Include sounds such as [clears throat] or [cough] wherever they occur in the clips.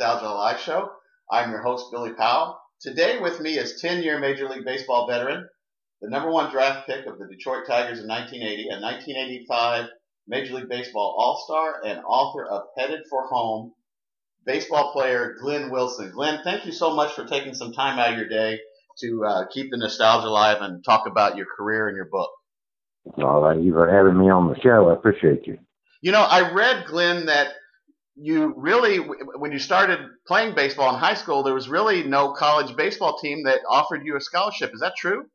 Nostalgia Live show. I'm your host, Billy Powell. Today with me is 10-year Major League Baseball veteran, the number one draft pick of the Detroit Tigers in 1980, a 1985 Major League Baseball All-Star, and author of Headed for Home, baseball player Glenn Wilson. Glenn, thank you so much for taking some time out of your day to uh, keep the nostalgia alive and talk about your career and your book. Well, thank you for having me on the show. I appreciate you. You know, I read, Glenn, that you really, when you started playing baseball in high school, there was really no college baseball team that offered you a scholarship. Is that true?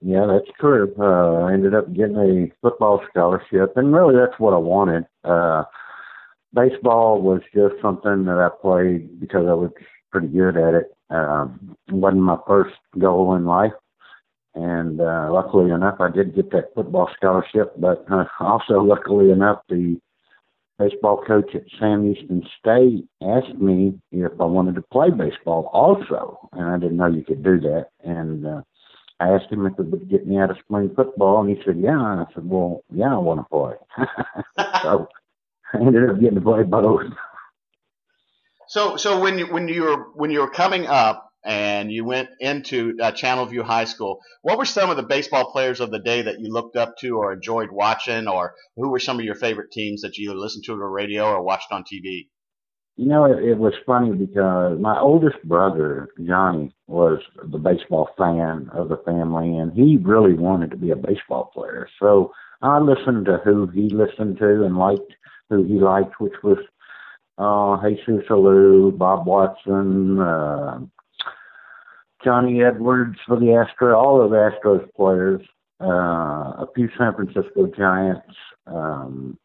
Yeah, that's true. Uh, I ended up getting a football scholarship, and really that's what I wanted. Uh, baseball was just something that I played because I was pretty good at it. Um, it wasn't my first goal in life, and uh, luckily enough, I did get that football scholarship. But uh, [laughs] also, luckily enough, the baseball coach at Sam Houston State asked me if I wanted to play baseball also, and I didn't know you could do that. And uh, I asked him if it would get me out of spring football, and he said, "Yeah." And I said, "Well, yeah, I want to play." [laughs] so I ended up getting to play both. So, so when you when you were when you were coming up, and you went into uh, Channelview High School. What were some of the baseball players of the day that you looked up to or enjoyed watching, or who were some of your favorite teams that you either listened to on the radio or watched on TV? You know, it, it was funny because my oldest brother, Johnny, was the baseball fan of the family, and he really wanted to be a baseball player. So I listened to who he listened to and liked who he liked, which was uh, Jesus Alou, Bob Watson, uh, Johnny Edwards for the Astros, all of Astros players, uh, a few San Francisco Giants, um,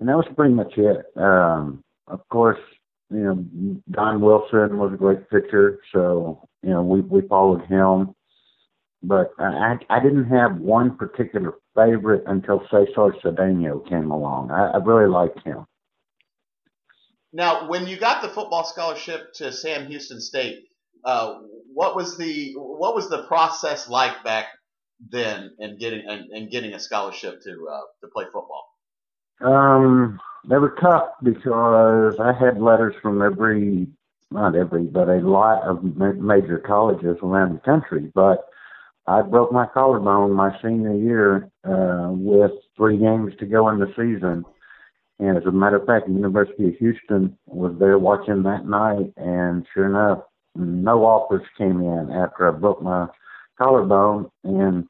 and that was pretty much it. Um, of course, you know, Don Wilson was a great pitcher, so you know we we followed him. But I I didn't have one particular favorite until Cesar Cedeno came along. I, I really liked him. Now, when you got the football scholarship to Sam Houston State, uh, what was the what was the process like back then in getting and, getting a scholarship to uh, to play football? Um, they were tough because I had letters from every not every but a lot of major colleges around the country, but I broke my collarbone my senior year uh, with three games to go in the season. And as a matter of fact, the University of Houston was there watching that night, and sure enough, no offers came in after I broke my collarbone, and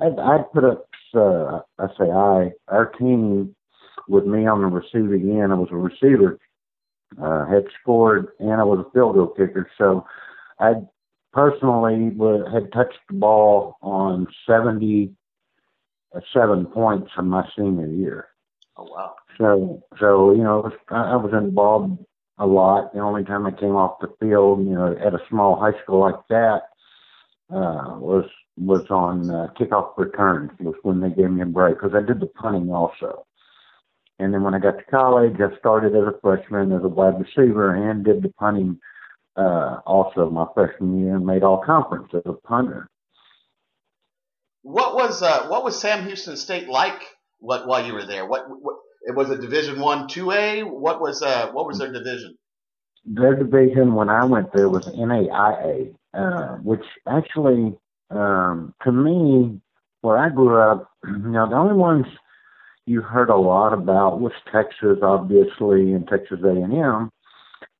I'd, I'd put up. Uh, I say I our team with me on the receiving end. I was a receiver, uh, had scored, and I was a field goal kicker. So I personally would, had touched the ball on seventy seven points in my senior year. Oh wow! So so you know I, I was involved a lot. The only time I came off the field, you know, at a small high school like that, uh, was was on uh, kickoff returns. Was when they gave me a break because I did the punting also. And then when I got to college, I started as a freshman as a wide receiver and did the punting uh, also my freshman year and made all conference as a punter. What was uh, what was Sam Houston State like? What while you were there? What, what it was a Division One, Two A. What was uh what was their division? Their division when I went there was NAIA, uh, which actually um, to me, where I grew up, you know, the only ones you heard a lot about was Texas, obviously, and Texas A&M,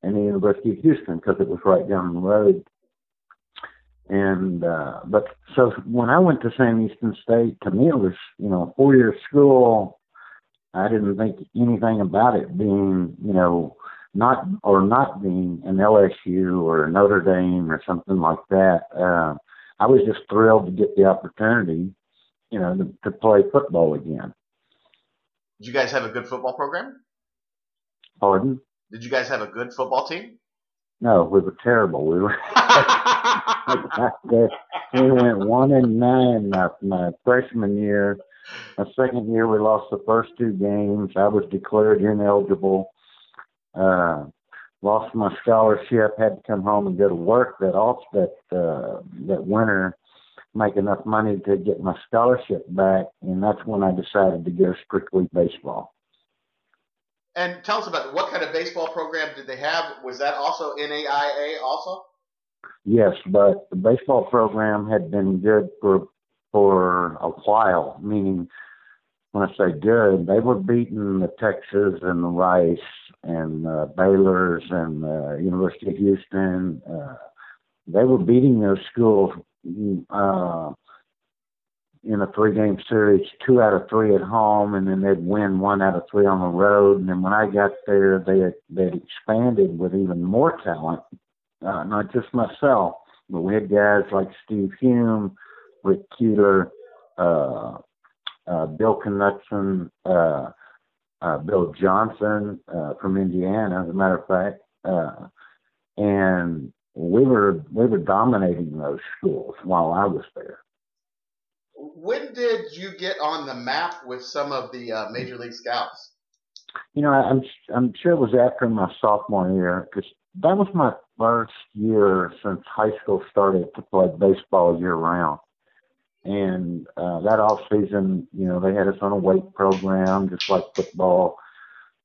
and the University of Houston because it was right down the road. And uh, but so when I went to Sam Houston State, to me it was you know a four year school I didn't think anything about it being, you know, not or not being an LSU or Notre Dame or something like that. Uh, I was just thrilled to get the opportunity, you know, to, to play football again. Did you guys have a good football program? Pardon? Did you guys have a good football team? No, we were terrible. We were. [laughs] [laughs] we went one and nine my, my freshman year my second year, we lost the first two games. I was declared ineligible. Uh, lost my scholarship. Had to come home and go to work that off that uh, that winter, make enough money to get my scholarship back, and that's when I decided to go strictly baseball. And tell us about what kind of baseball program did they have? Was that also NAIA also? Yes, but the baseball program had been good for for a while. Meaning, when I say good, they were beating the Texas and the Rice and uh, Baylor's and uh, University of Houston. Uh, they were beating those schools uh, in a three-game series, two out of three at home, and then they'd win one out of three on the road. And then when I got there, they had, they'd expanded with even more talent, uh, not just myself, but we had guys like Steve Hume, Keeler, uh, uh, Bill Knutson, uh, uh, Bill Johnson uh, from Indiana, as a matter of fact, uh, and we were we were dominating those schools while I was there. When did you get on the map with some of the uh, major league scouts? You know, I'm I'm sure it was after my sophomore year because that was my first year since high school started to play baseball year round. And uh, that off season, you know, they had us on a weight program just like football.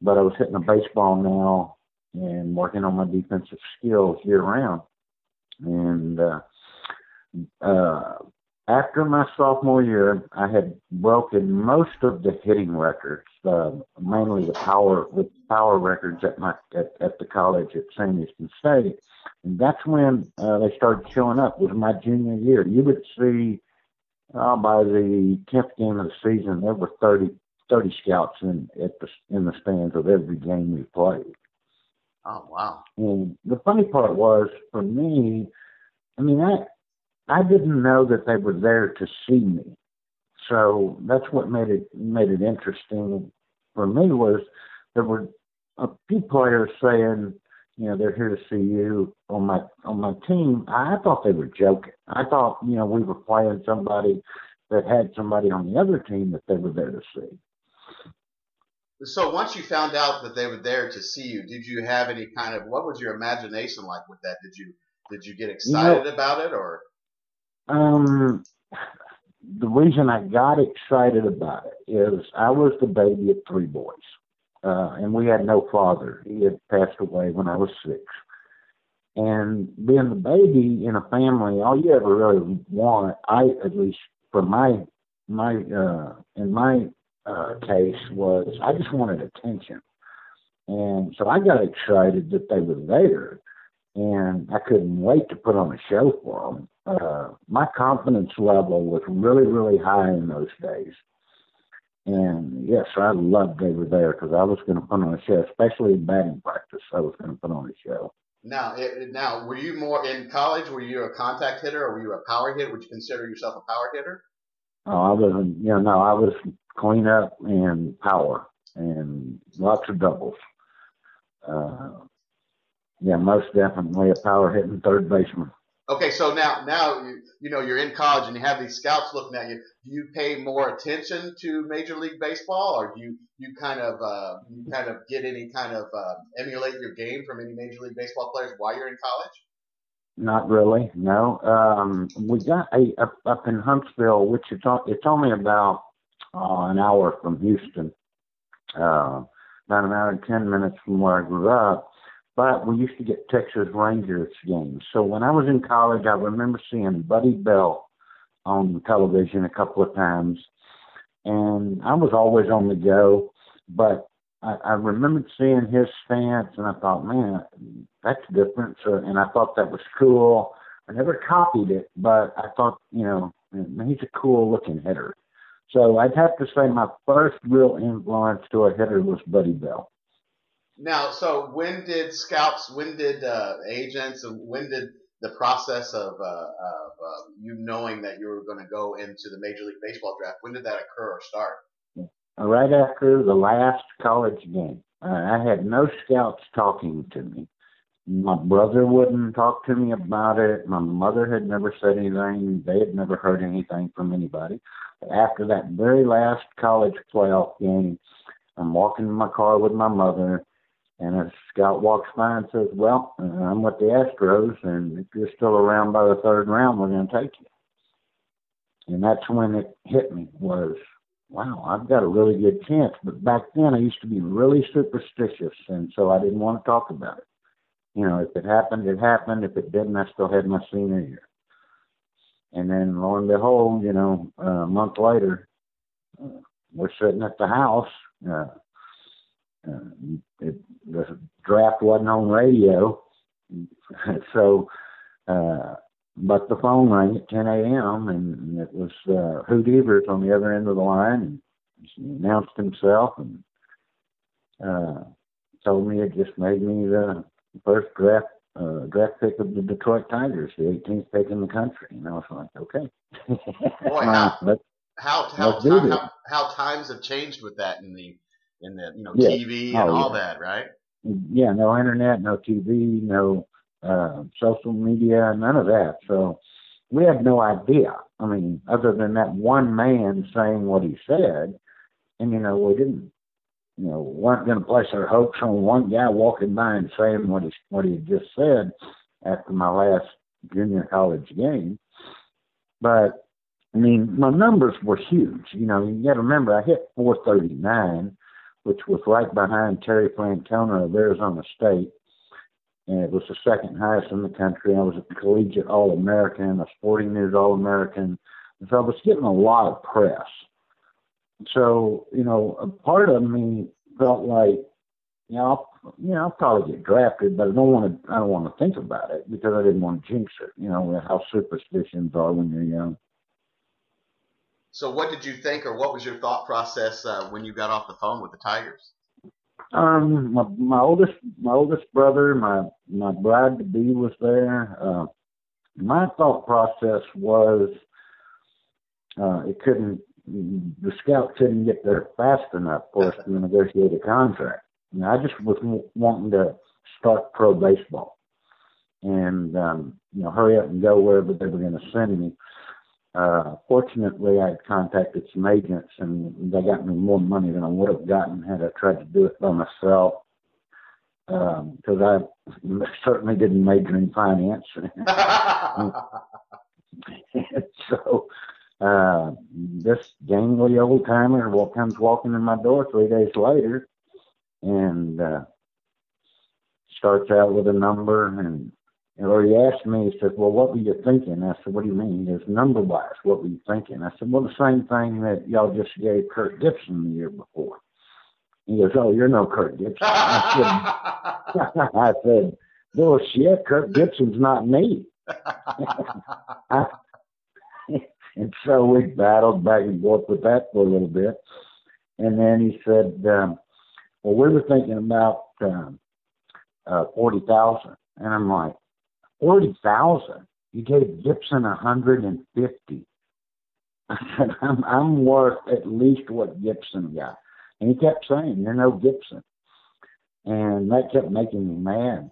But I was hitting a baseball now and working on my defensive skills year round. And uh, uh, after my sophomore year, I had broken most of the hitting records, uh, mainly the power the power records at my at, at the college at Sam Houston State, and that's when uh, they started showing up. Was my junior year. You would see uh, by the tenth game of the season, there were 30, 30 scouts in at the in the stands of every game we played. Oh wow! And the funny part was for me, I mean, I I didn't know that they were there to see me, so that's what made it made it interesting for me was there were a few players saying, you know, they're here to see you on my on my team. I thought they were joking. I thought, you know, we were playing somebody that had somebody on the other team that they were there to see. So once you found out that they were there to see you, did you have any kind of what was your imagination like with that? Did you did you get excited you know, about it or? Um, the reason I got excited about it is I was the baby of three boys, uh, and we had no father. He had passed away when I was six. And being the baby in a family, all you ever really want, I at least for my my uh, in my uh, case was I just wanted attention. And so I got excited that they were there, and I couldn't wait to put on a show for them. Uh, my confidence level was really, really high in those days. And yes, I loved were there because I was going to put on a show, especially in batting practice. I was going to put on a show. Now, it, now, were you more in college? Were you a contact hitter, or were you a power hitter? Would you consider yourself a power hitter? Oh, I wasn't. You know, no, I was cleanup and power and lots of doubles. Uh, yeah, most definitely a power hitting third baseman. Okay, so now now you you know you're in college and you have these scouts looking at you. Do you pay more attention to Major League Baseball, or do you you kind of uh, you kind of get any kind of uh, emulate your game from any Major League Baseball players while you're in college? Not really, no. Um, we got a up, up in Huntsville, which it's it's only about uh, an hour from Houston, uh, about an hour and 10 minutes from where I grew up. But we used to get Texas Rangers games. So when I was in college, I remember seeing Buddy Bell on television a couple of times. And I was always on the go, but I, I remembered seeing his stance, and I thought, man, that's different. So, and I thought that was cool. I never copied it, but I thought, you know, he's a cool looking hitter. So I'd have to say my first real influence to a hitter was Buddy Bell. Now, so when did scouts, when did uh, agents, and when did the process of, uh, of uh, you knowing that you were going to go into the Major League Baseball draft, when did that occur or start? Right after the last college game. Uh, I had no scouts talking to me. My brother wouldn't talk to me about it. My mother had never said anything. They had never heard anything from anybody. After that very last college playoff game, I'm walking in my car with my mother, and a scout walks by and says, "Well, I'm with the Astros, and if you're still around by the third round, we're going to take you." And that's when it hit me was wow, I've got a really good chance. But back then, I used to be really superstitious, and so I didn't want to talk about it. You know, if it happened, it happened. If it didn't, I still had my senior year. And then, lo and behold, you know, a month later, uh, we're sitting at the house. Uh, uh, it, the draft wasn't on radio, [laughs] so. Uh, but the phone rang at 10 a.m. and it was uh, Hoot Evers on the other end of the line. And he announced himself and uh, told me it just made me the first draft uh, draft pick of the Detroit Tigers, the 18th pick in the country. And I was like, okay. Boy, [laughs] how, how, how, how, how, times have changed with that in the in the you know yeah. TV and oh, all yeah. that, right? Yeah, no internet, no TV, no uh, social media, none of that. So we had no idea. I mean, other than that one man saying what he said, and you know, we didn't, you know, weren't going to place our hopes on one guy walking by and saying what he what he had just said after my last junior college game. But I mean, my numbers were huge. You know, you got to remember, I hit 439, which was right behind Terry Francona of Arizona State and it was the second highest in the country. I was a collegiate All American, a sporting news All American. So I was getting a lot of press. So, you know, a part of me felt like, you know, I'll, you know, I'll probably get drafted, but I don't want to. I don't want to think about it because I didn't want to jinx it. You know how superstitions are when you're young. So, what did you think, or what was your thought process uh, when you got off the phone with the Tigers? Um, my my oldest my oldest brother, my my bride to be was there. Uh, my thought process was uh, it couldn't the scout couldn't get there fast enough for us to negotiate a contract. And I just was wanting to start pro baseball and um, you know hurry up and go wherever they were going to send me. Uh, fortunately, I had contacted some agents and they got me more money than I would have gotten had I tried to do it by myself. Because um, I [laughs] certainly didn't major in finance. [laughs] [laughs] so uh, this gangly old timer comes walking in my door three days later and uh, starts out with a number and or he asked me, he said, Well, what were you thinking? I said, What do you mean? He Number wise, what were you thinking? I said, Well, the same thing that y'all just gave Kirk Gibson the year before. He goes, Oh, you're no Kirk Gibson. I said, [laughs] I said Bullshit, Kirk Gibson's not me. [laughs] and so we battled back and forth with that for a little bit. And then he said, um, Well, we were thinking about um, uh, 40000 And I'm like, forty thousand. You gave Gibson a hundred and fifty. I [laughs] said, I'm I'm worth at least what Gibson got. And he kept saying, You're no Gibson. And that kept making me mad.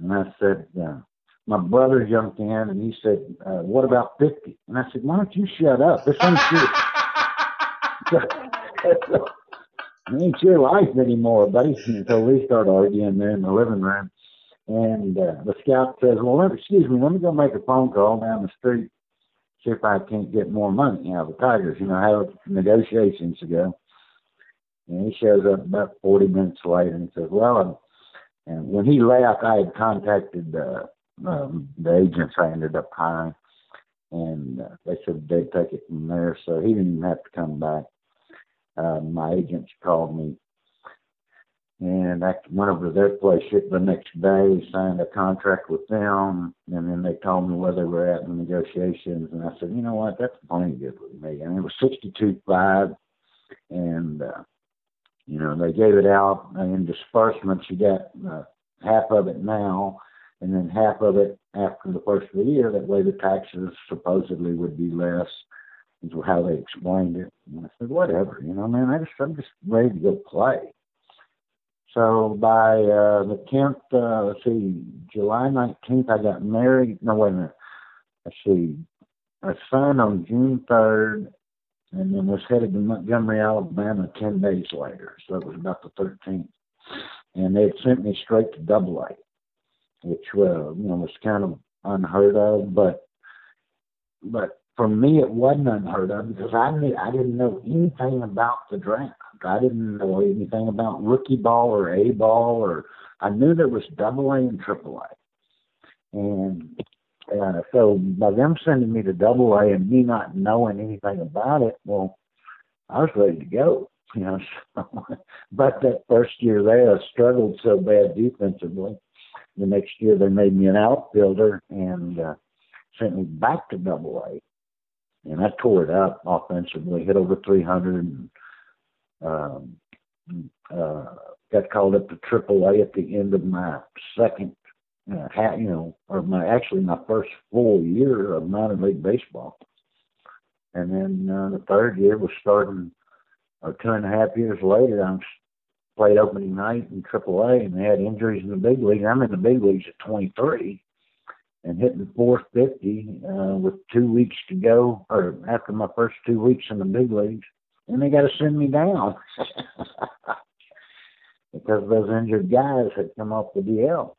And I said, uh, my brother jumped in and he said, uh, what about 50? And I said, why don't you shut up? This ain't [laughs] your, [laughs] ain't your life anymore, buddy. And so we started arguing there in the living room. And uh, the scout says, well, let, excuse me, let me go make a phone call down the street, see if I can't get more money out of the Tigers, you know, how negotiations go. And he shows up about 40 minutes later and says, well, I'm, and when he left, I had contacted uh, um, the agents I ended up hiring, and uh, they said they'd take it from there. So he didn't even have to come back. Uh, my agents called me and I went over to their place the next day, signed a contract with them, and then they told me where they were at in the negotiations, and I said, you know what, that's plenty good with me. And it was sixty-two five, and uh, you know they gave it out in disbursements. You got uh, half of it now, and then half of it after the first of the year. That way, the taxes supposedly would be less. Is how they explained it. And I said, whatever, you know, man, I just I'm just ready to go play. So by uh, the 10th, uh, let's see, July 19th, I got married. No, wait a minute. Let's see. I signed on June 3rd and then was headed to Montgomery, Alabama 10 days later. So it was about the 13th. And they had sent me straight to Double A, which uh, you know was kind of unheard of. But but for me, it wasn't unheard of because I knew I didn't know anything about the draft. I didn't know anything about rookie ball or A ball, or I knew there was Double A and Triple A, and uh, so by them sending me to Double A and me not knowing anything about it, well, I was ready to go. [laughs] You know, so, but that first year there, I struggled so bad defensively. The next year, they made me an outfielder and uh, sent me back to Double A and I tore it up offensively, hit over 300, and um, uh, got called up to Triple A at the end of my second, uh, ha- you know, or my actually my first full year of minor league baseball, and then uh, the third year was starting, or two and a half years later, I played opening night in Triple A, and they had injuries in the big league. I'm in the big leagues at 23 and hitting 450 uh, with two weeks to go, or after my first two weeks in the big leagues, and they got to send me down [laughs] because those injured guys had come off the DL.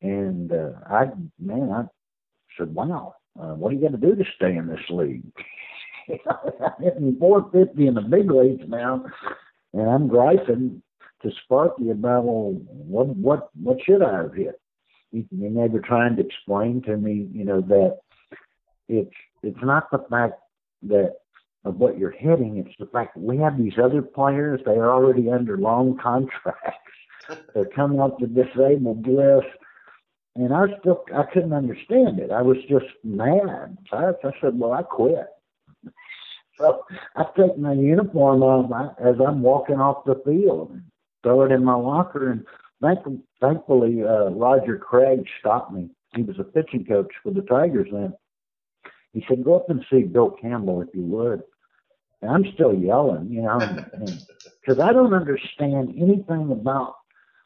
And uh, I, man, I said, "Wow, uh, what do you got to do to stay in this league?" [laughs] I'm hitting 450 in the big leagues now, and I'm griping to Sparky about, well, what what what should I have hit? and they were trying to explain to me, you know, that it's it's not the fact that of what you're hitting, it's the fact that we have these other players, they are already under long contracts. [laughs] They're coming off the disabled list. And I still I couldn't understand it. I was just mad. So I, I said, Well, I quit. [laughs] So I take my uniform off as I'm walking off the field, throw it in my locker, and Thank, thankfully, uh, Roger Craig stopped me. He was a pitching coach for the Tigers then. He said, "Go up and see Bill Campbell if you would." And I'm still yelling, you know, because [laughs] I don't understand anything about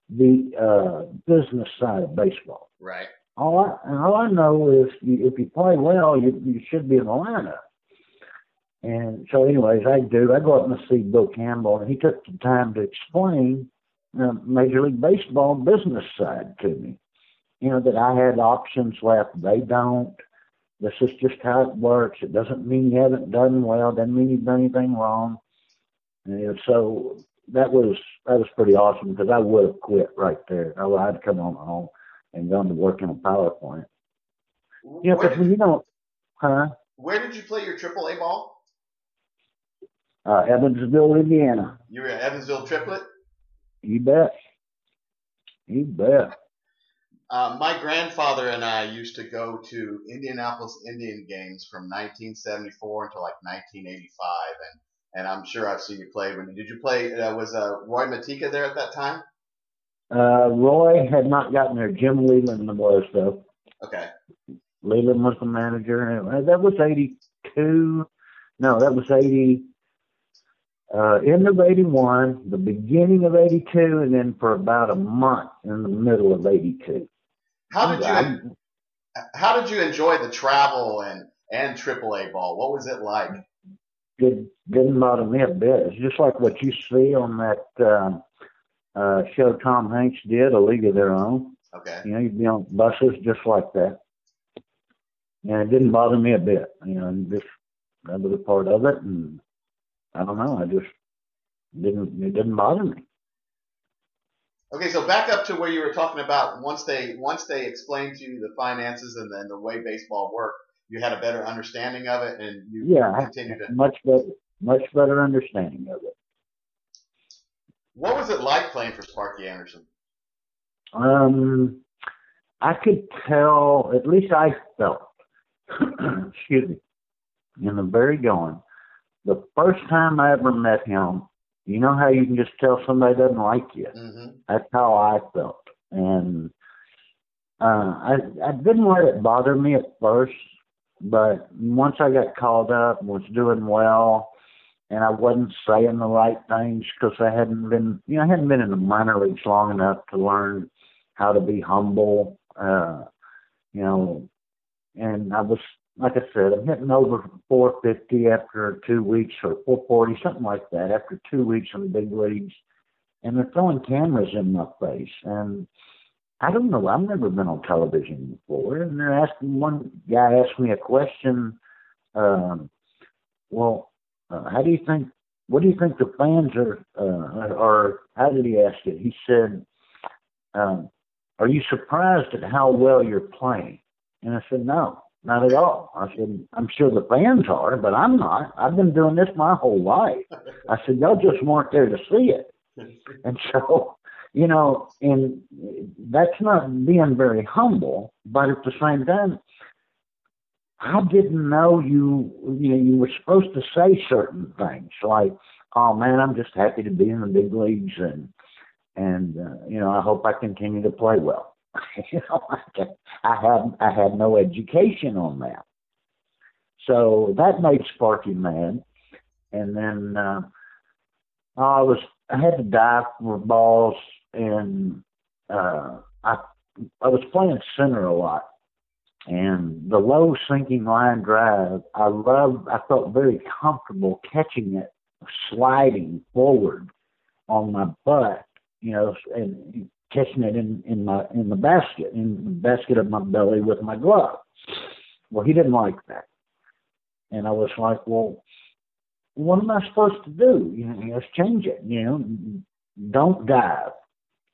the uh, business side of baseball. Right. All I all I know is you, if you play well, you you should be in the lineup. And so, anyways, I do. I go up and see Bill Campbell, and he took the time to explain uh, Major League Baseball business side to me. You know, that I had options left. They don't. This is just how it works. It doesn't mean you haven't done well. Doesn't mean you've done anything wrong. And so that was that was pretty awesome because I would have quit right there. I would have come on home and gone to work in a power plant. You know, because you know, huh? Where did you play your Triple A ball? Uh, Evansville, Indiana. You were at Evansville Triplet. You bet. You bet. Uh, my grandfather and I used to go to Indianapolis Indian games from 1974 until like 1985, and and I'm sure I've seen you play. When did you play? Uh, was uh, Roy Majtyka there at that time? Uh, Roy had not gotten there. Jim Leyland was though. Okay. Leyland was the manager. That was 82. No, that was 80 uh, end of 81, the beginning of 82, and then for about a month in the middle of 82. How did you how did you enjoy the travel and and AAA ball? What was it like? Did, didn't bother me a bit. It's just like what you see on that uh, uh, show Tom Hanks did, A League of Their Own. Okay. You know, you'd be on buses just like that. And it didn't bother me a bit. You know, just that was a part of it. And I don't know. I just didn't. It didn't bother me. Okay, so back up to where you were talking about once they once they explained to you the finances and then the way baseball worked, you had a better understanding of it, and you yeah, continued to much better much better understanding of it. What was it like playing for Sparky Anderson? Um, I could tell, at least I felt, [clears throat] excuse me, in the very going, the first time I ever met him, you know how you can just tell somebody doesn't like you. Mm-hmm. That's how I felt, and uh, I I didn't let it bother me at first, but once I got called up, was doing well, and I wasn't saying the right things because I hadn't been, you know, I hadn't been in the minor leagues long enough to learn how to be humble, uh, you know, and I was like I said, I'm hitting over 450 after two weeks or 440, something like that, after two weeks in the big leagues. And they're throwing cameras in my face. And I don't know, I've never been on television before. And they're asking, one guy asked me a question um, well, uh, how do you think? What do you think the fans are? Uh, or how did he ask it? He said, um, "Are you surprised at how well you're playing?" And I said, "No, not at all." I said, "I'm sure the fans are, but I'm not. I've been doing this my whole life." I said, "Y'all just weren't there to see it." [laughs] And so, you know, and that's not being very humble, but at the same time, I didn't know you, you know, you were supposed to say certain things like, "Oh man, I'm just happy to be in the big leagues," and and uh, you know, I hope I continue to play well. [laughs] you know, I had I had no education on that, so that made Sparky mad. And then uh, I was I had to dive for balls, and uh, I I was playing center a lot, and the low sinking line drive, I loved. I felt very comfortable catching it, sliding forward on my butt, you know, and catching it in in my in the basket, in the basket of my belly with my glove. Well, he didn't like that, and I was like, well, what am I supposed to do? You know, let's change it. You know, don't dive.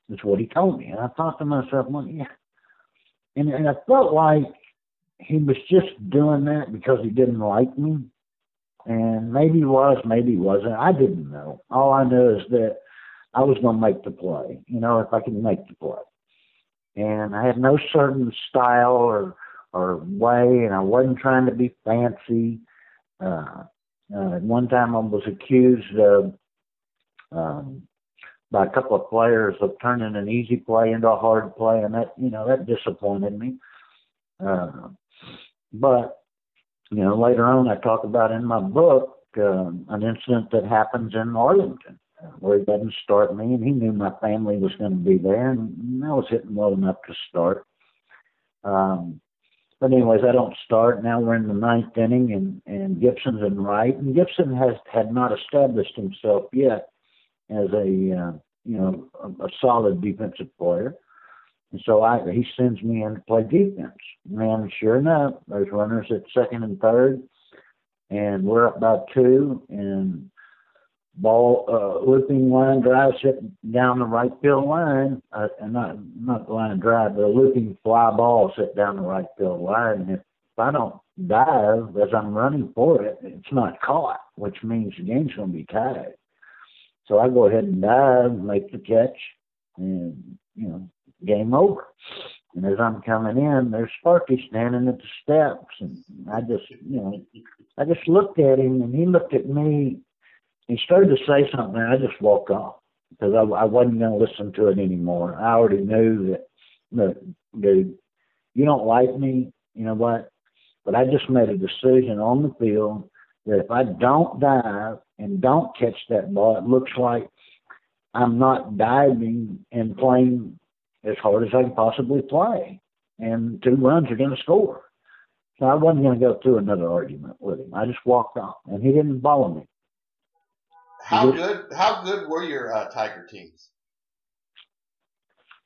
That's what he told me, and I thought to myself, well, yeah. And, and I felt like he was just doing that because he didn't like me. And maybe he was, maybe he wasn't. I didn't know. All I know is that I was going to make the play, you know, if I could make the play. And I had no certain style or or way, and I wasn't trying to be fancy. Uh, uh, at one time, I was accused of um, by a couple of players of turning an easy play into a hard play, and that you know that disappointed me. Uh, but, you know, later on I talk about in my book uh, an incident that happens in Arlington where he doesn't start me, and he knew my family was going to be there, and I was hitting well enough to start. Um, but anyways, I don't start. Now we're in the ninth inning, and and Gibson's in right, and Gibson has had not established himself yet as a uh, you know a, a solid defensive player. And so I, he sends me in to play defense. And sure enough, there's runners at second and third, and we're up by two, and ball uh, looping line drive set down the right field line, uh, and not not the line drive, but a looping fly ball set down the right field line. And if, if I don't dive as I'm running for it, it's not caught, which means the game's going to be tied. So I go ahead and dive, make the catch, and you know game over. And as I'm coming in, there's Sparky standing at the steps, and I just, you know, I just looked at him, and he looked at me. He started to say something, and I just walked off because I, I wasn't going to listen to it anymore. I already knew that, look, dude, you don't like me, you know what? But I just made a decision on the field that if I don't dive and don't catch that ball, it looks like I'm not diving and playing as hard as I can possibly play, and two runs are going to score. So I wasn't going to go through another argument with him. I just walked off, and he didn't follow me. How good? How good were your uh, Tiger teams?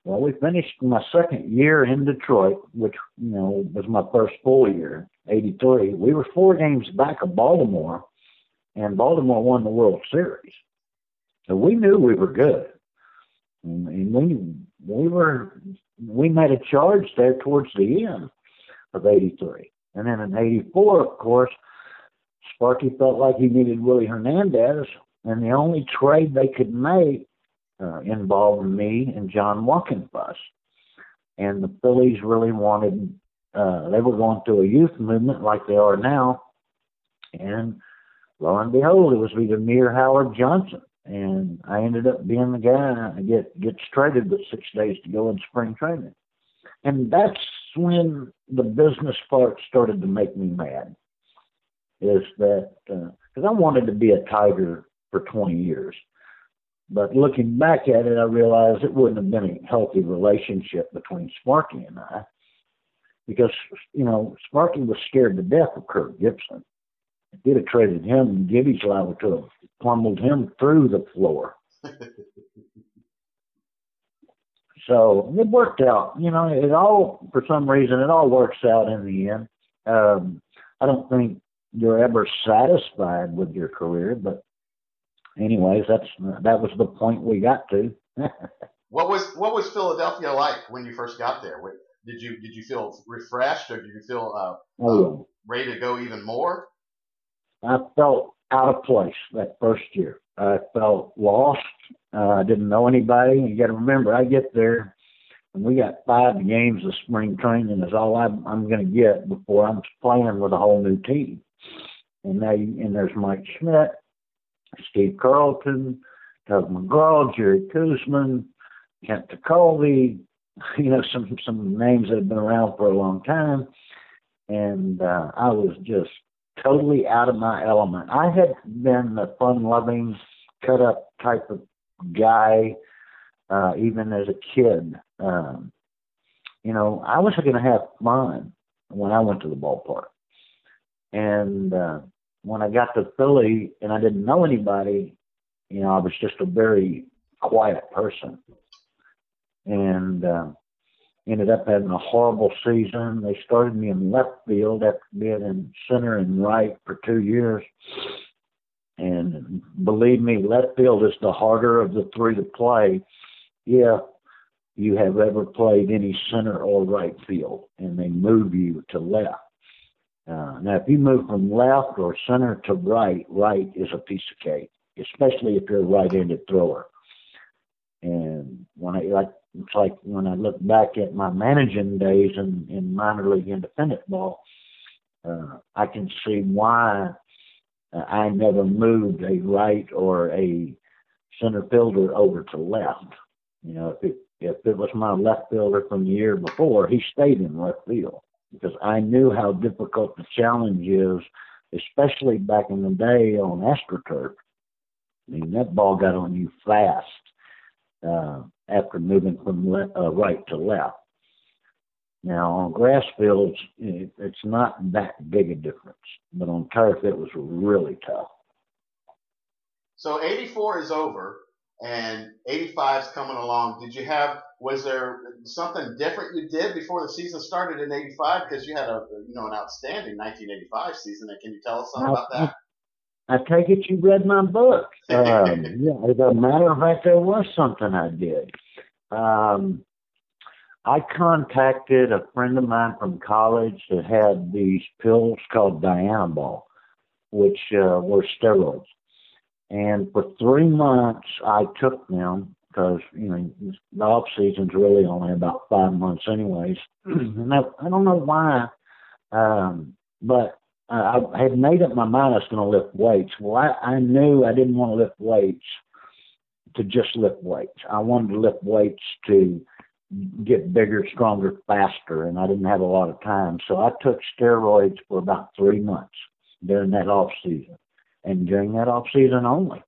Well, we finished my second year in Detroit, which you know was my first full year, '83. We were four games back of Baltimore, and Baltimore won the World Series. So we knew we were good. And we we were we made a charge there towards the end of '83, and then in '84, of course, Sparky felt like he needed Willie Hernandez, and the only trade they could make uh, involved me and John Wockenfuss. And the Phillies really wanted, uh, they were going through a youth movement like they are now. And lo and behold, it was either me or Howard Johnson and I ended up being the guy. I get gets traded with six days to go in spring training, and that's when the business part started to make me mad. Is that because uh, I wanted to be a Tiger for 20 years, but looking back at it, I realized it wouldn't have been a healthy relationship between Sparky and I, because you know Sparky was scared to death of Kirk Gibson. He'd have traded him, Gibby's liable to have pummeled him through the floor. [laughs] so it worked out. You know, it all for some reason it all works out in the end. Um, I don't think you're ever satisfied with your career. But anyways, that's that was the point we got to. [laughs] what was what was Philadelphia like when you first got there? Did you did you feel refreshed or did you feel uh, oh, uh, ready to go even more? I felt out of place that first year. I felt lost. Uh, I didn't know anybody. You got to remember, I get there and we got five games of spring training is all I'm, I'm going to get before I'm playing with a whole new team. And they and there's Mike Schmidt, Steve Carlton, Tug McGraw, Jerry Koosman, Kent Tekulve, [laughs] you know, some some names that have been around for a long time. And uh, I was just totally out of my element. I had been a fun loving, cut up type of guy, uh, even as a kid. Um, you know, I was going to have fun when I went to the ballpark. And uh, when I got to Philly and I didn't know anybody, you know, I was just a very quiet person. And uh, ended up having a horrible season. They started me in left field after being in center and right for two years. And believe me, left field is the harder of the three to play if you have ever played any center or right field and they move you to left. Uh, now, if you move from left or center to right, right is a piece of cake, especially if you're a right-handed thrower. And when I like, it's like when I look back at my managing days in, in minor league independent ball, uh, I can see why uh, I never moved a right or a center fielder over to left. You know, if it if it was my left fielder from the year before, he stayed in left field because I knew how difficult the challenge is, especially back in the day on AstroTurf. I mean, that ball got on you fast uh, after moving from le- uh, right to left. Now, on grass fields, it, it's not that big a difference, but on turf, it was really tough. So 84 is over and 85 is coming along. Did you have, was there something different you did before the season started in 85? Because you had a, you know, an outstanding 1985 season. and Can you tell us something about that? I take it you read my book. [laughs] Um, yeah, as a matter of fact, there was something I did. Um, I contacted a friend of mine from college that had these pills called Dianabol, which uh, were steroids. And for three months, I took them because you know the off season's really only about five months, anyways. [clears throat] and I, I don't know why, um, but I, I had made up my mind I was going to lift weights. Well, I, I knew I didn't want to lift weights to just lift weights. I wanted to lift weights to get bigger, stronger, faster, and I didn't have a lot of time. So I took steroids for about three months during that off season and during that off season only.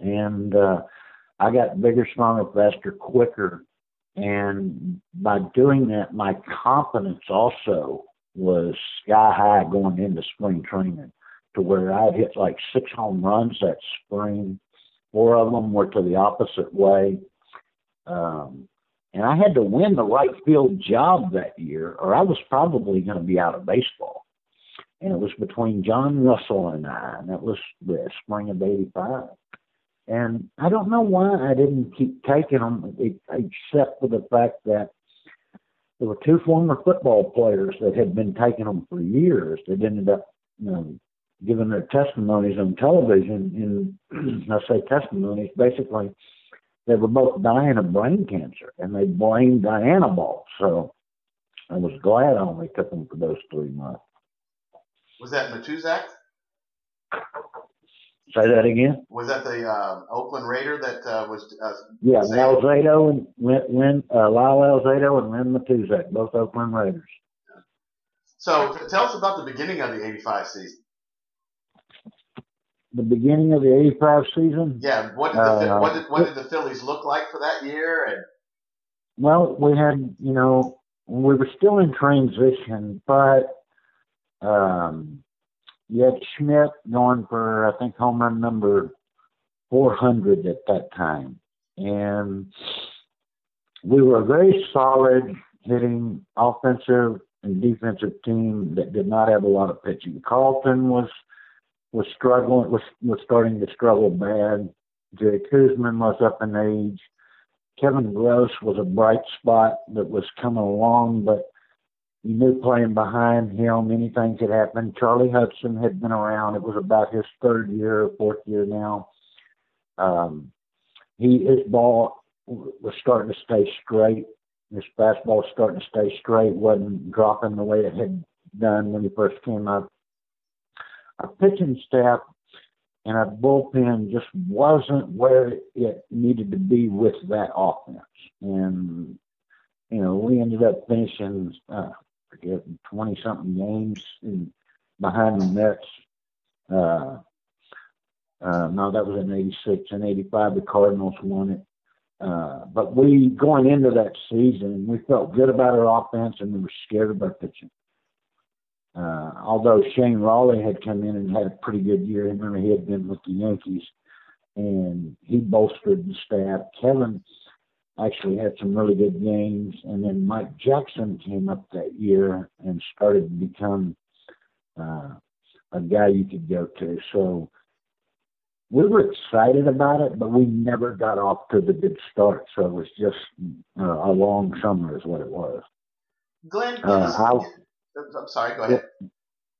And uh, I got bigger, stronger, faster, quicker. And by doing that, my confidence also was sky high going into spring training to where I'd hit like six home runs that spring. Four of them were to the opposite way. Um, and I had to win the right field job that year, or I was probably going to be out of baseball and it was between John Russell and I, and that was the spring of '85. And I don't know why I didn't keep taking them, except for the fact that there were two former football players that had been taking them for years that ended up, you know, giving their testimonies on television. And [clears throat] I say testimonies, basically, they were both dying of brain cancer, and they blamed Dianabol. So I was glad I only took them for those three months. Was that Matuszak? Say that again. Was that the uh, Oakland Raider that uh, was? Uh, yeah, Alzado and Lynn, uh, Lyle Alzado and Lynn Matuszak, both Oakland Raiders. So t- tell us about the beginning of the '85 season. The beginning of the '85 season. Yeah, what did, the, uh, what did what did the Phillies look like for that year? And well, we had you know we were still in transition, but um, you had Schmidt going for, I think, home run number 400 at that time. And we were a very solid hitting offensive and defensive team that did not have a lot of pitching. Carlton was was struggling was was starting to struggle bad. Jay Koosman was up in age. Kevin Gross was a bright spot that was coming along, but you knew playing behind him, anything could happen. Charlie Hudson had been around. It was about his third year or fourth year now. Um, he his ball was starting to stay straight. His fastball was starting to stay straight, wasn't dropping the way it had done when he first came up. Our pitching staff and our bullpen just wasn't where it needed to be with that offense. And you know, we ended up finishing uh, forget twenty something games in, behind the Mets. Uh, uh, no, that was in '86 and '85. The Cardinals won it. Uh, but we going into that season, we felt good about our offense and we were scared our pitching. Uh, although Shane Rawley had come in and had a pretty good year, remember he had been with the Yankees, and he bolstered the staff. Kevin actually had some really good games, and then Mike Jackson came up that year and started to become uh, a guy you could go to. So we were excited about it, but we never got off to the good start. So it was just uh, a long summer, is what it was. Glenn, uh, I'm sorry. Go ahead.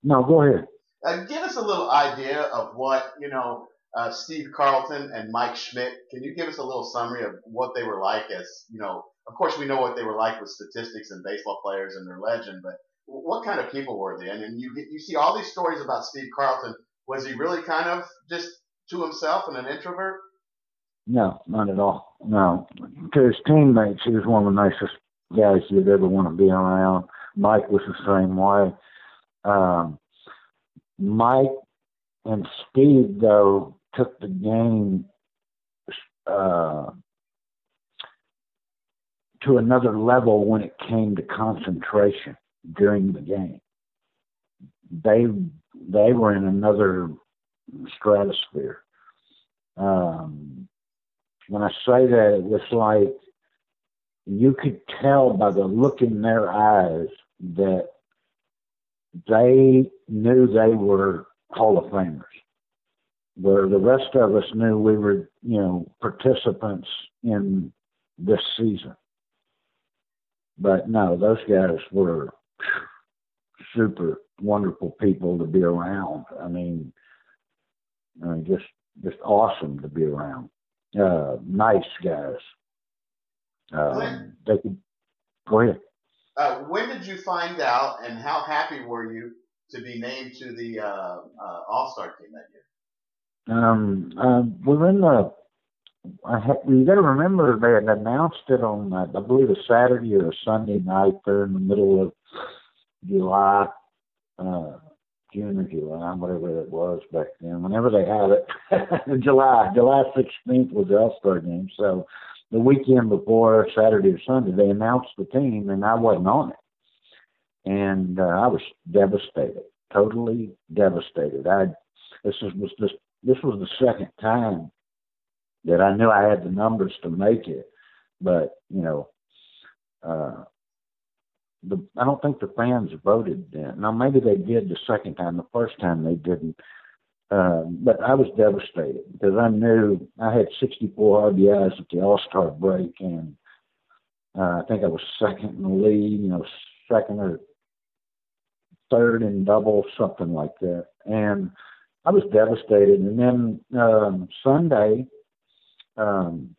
No, go ahead. Uh, give us a little idea of what you know. Uh, Steve Carlton and Mike Schmidt. Can you give us a little summary of what they were like? As you know, of course, we know what they were like with statistics and baseball players and their legend, but what kind of people were they? I mean, you you see all these stories about Steve Carlton. Was he really kind of just to himself and an introvert? No, not at all. No, to his teammates, he was one of the nicest guys you'd ever want to be around. Mike was the same way. Um, Mike and Steve, though, took the game uh, to another level when it came to concentration during the game. They they were in another stratosphere. Um, when I say that, it was like you could tell by the look in their eyes that they knew they were Hall of Famers, where the rest of us knew we were, you know, participants in this season. But no, those guys were super wonderful people to be around. I mean, I mean, just just awesome to be around. Uh, nice guys. Um, they could go ahead. Uh, when did you find out, and how happy were you to be named to the uh, uh All Star team that year? Um, uh, we were in the. I ha- you got to remember they had announced it on, uh, I believe, a Saturday or a Sunday night there in the middle of July. Uh, June or July, whatever it was back then. Whenever they had it, [laughs] July, July 16th was the All Star game. So the weekend before Saturday or Sunday, they announced the team, and I wasn't on it, and uh, I was devastated, totally devastated. I this is, was this this was the second time that I knew I had the numbers to make it, but you know, uh, the I don't think the fans voted then. Now maybe they did the second time. The first time they didn't. Uh, but I was devastated because I knew I had 64 RBIs at the All Star break, and uh, I think I was second in the league. You know, second or third in double, something like that. And I was devastated. And then um, Sunday, um,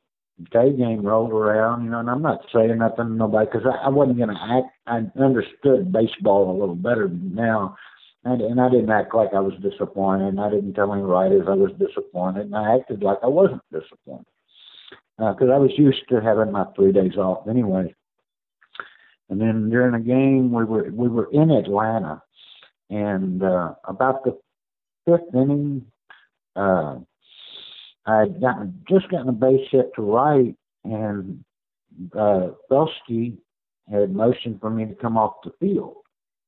day game rolled around, you know, and I'm not saying nothing to nobody because I, I wasn't going to act. I understood baseball a little better now, and, and I didn't act like I was disappointed. And I didn't tell any writers I was disappointed, and I acted like I wasn't disappointed because uh, I was used to having my three days off anyway. And then during the game, we were we were in Atlanta, and uh, about the fifth inning, uh, I had gotten just gotten a base hit to right, and uh, Felske had motioned for me to come off the field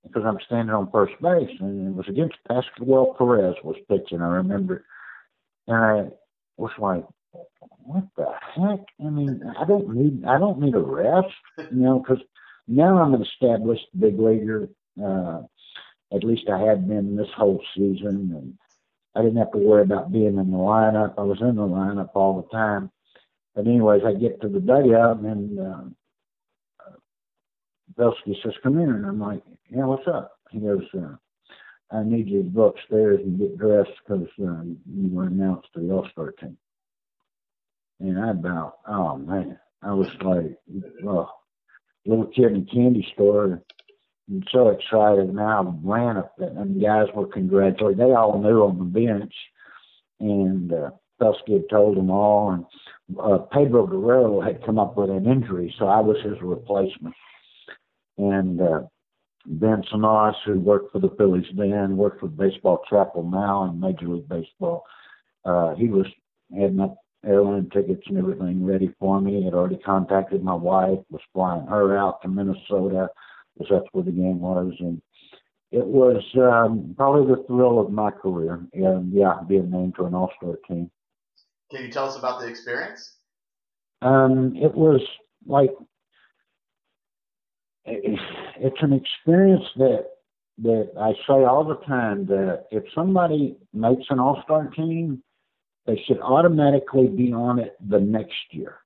because I'm standing on first base, and it was against Pascual Perez was pitching. I remember, and I was like, "What the heck? I mean, I don't need I don't need a rest, you know, because now I'm an established big leaguer. Uh, at least I had been this whole season, and I didn't have to worry about being in the lineup. I was in the lineup all the time. But anyways, I get to the dugout and uh, Felske says, "Come here," and I'm like, "Yeah, what's up?" He goes, uh, "I need you to go upstairs and get dressed because uh, you were announced to the All Star team." And I about, oh man, I was like, well, little kid in a candy store. I'm so excited. And I ran up and the guys were congratulating. They all knew on the bench, and uh, had told them all. And uh, Pedro Guerrero had come up with an injury, so I was his replacement. And uh, Ben Sonaris, who worked for the Phillies then, worked for Baseball Chapel now in Major League Baseball. Uh, he was had my airline tickets and everything ready for me. Had already contacted my wife, was flying her out to Minnesota, because that's where the game was, and it was um, probably the thrill of my career. And yeah, being named to an All Star team. Can you tell us about the experience? Um, it was like it's an experience that that I say all the time that if somebody makes an all star team, they should automatically be on it the next year.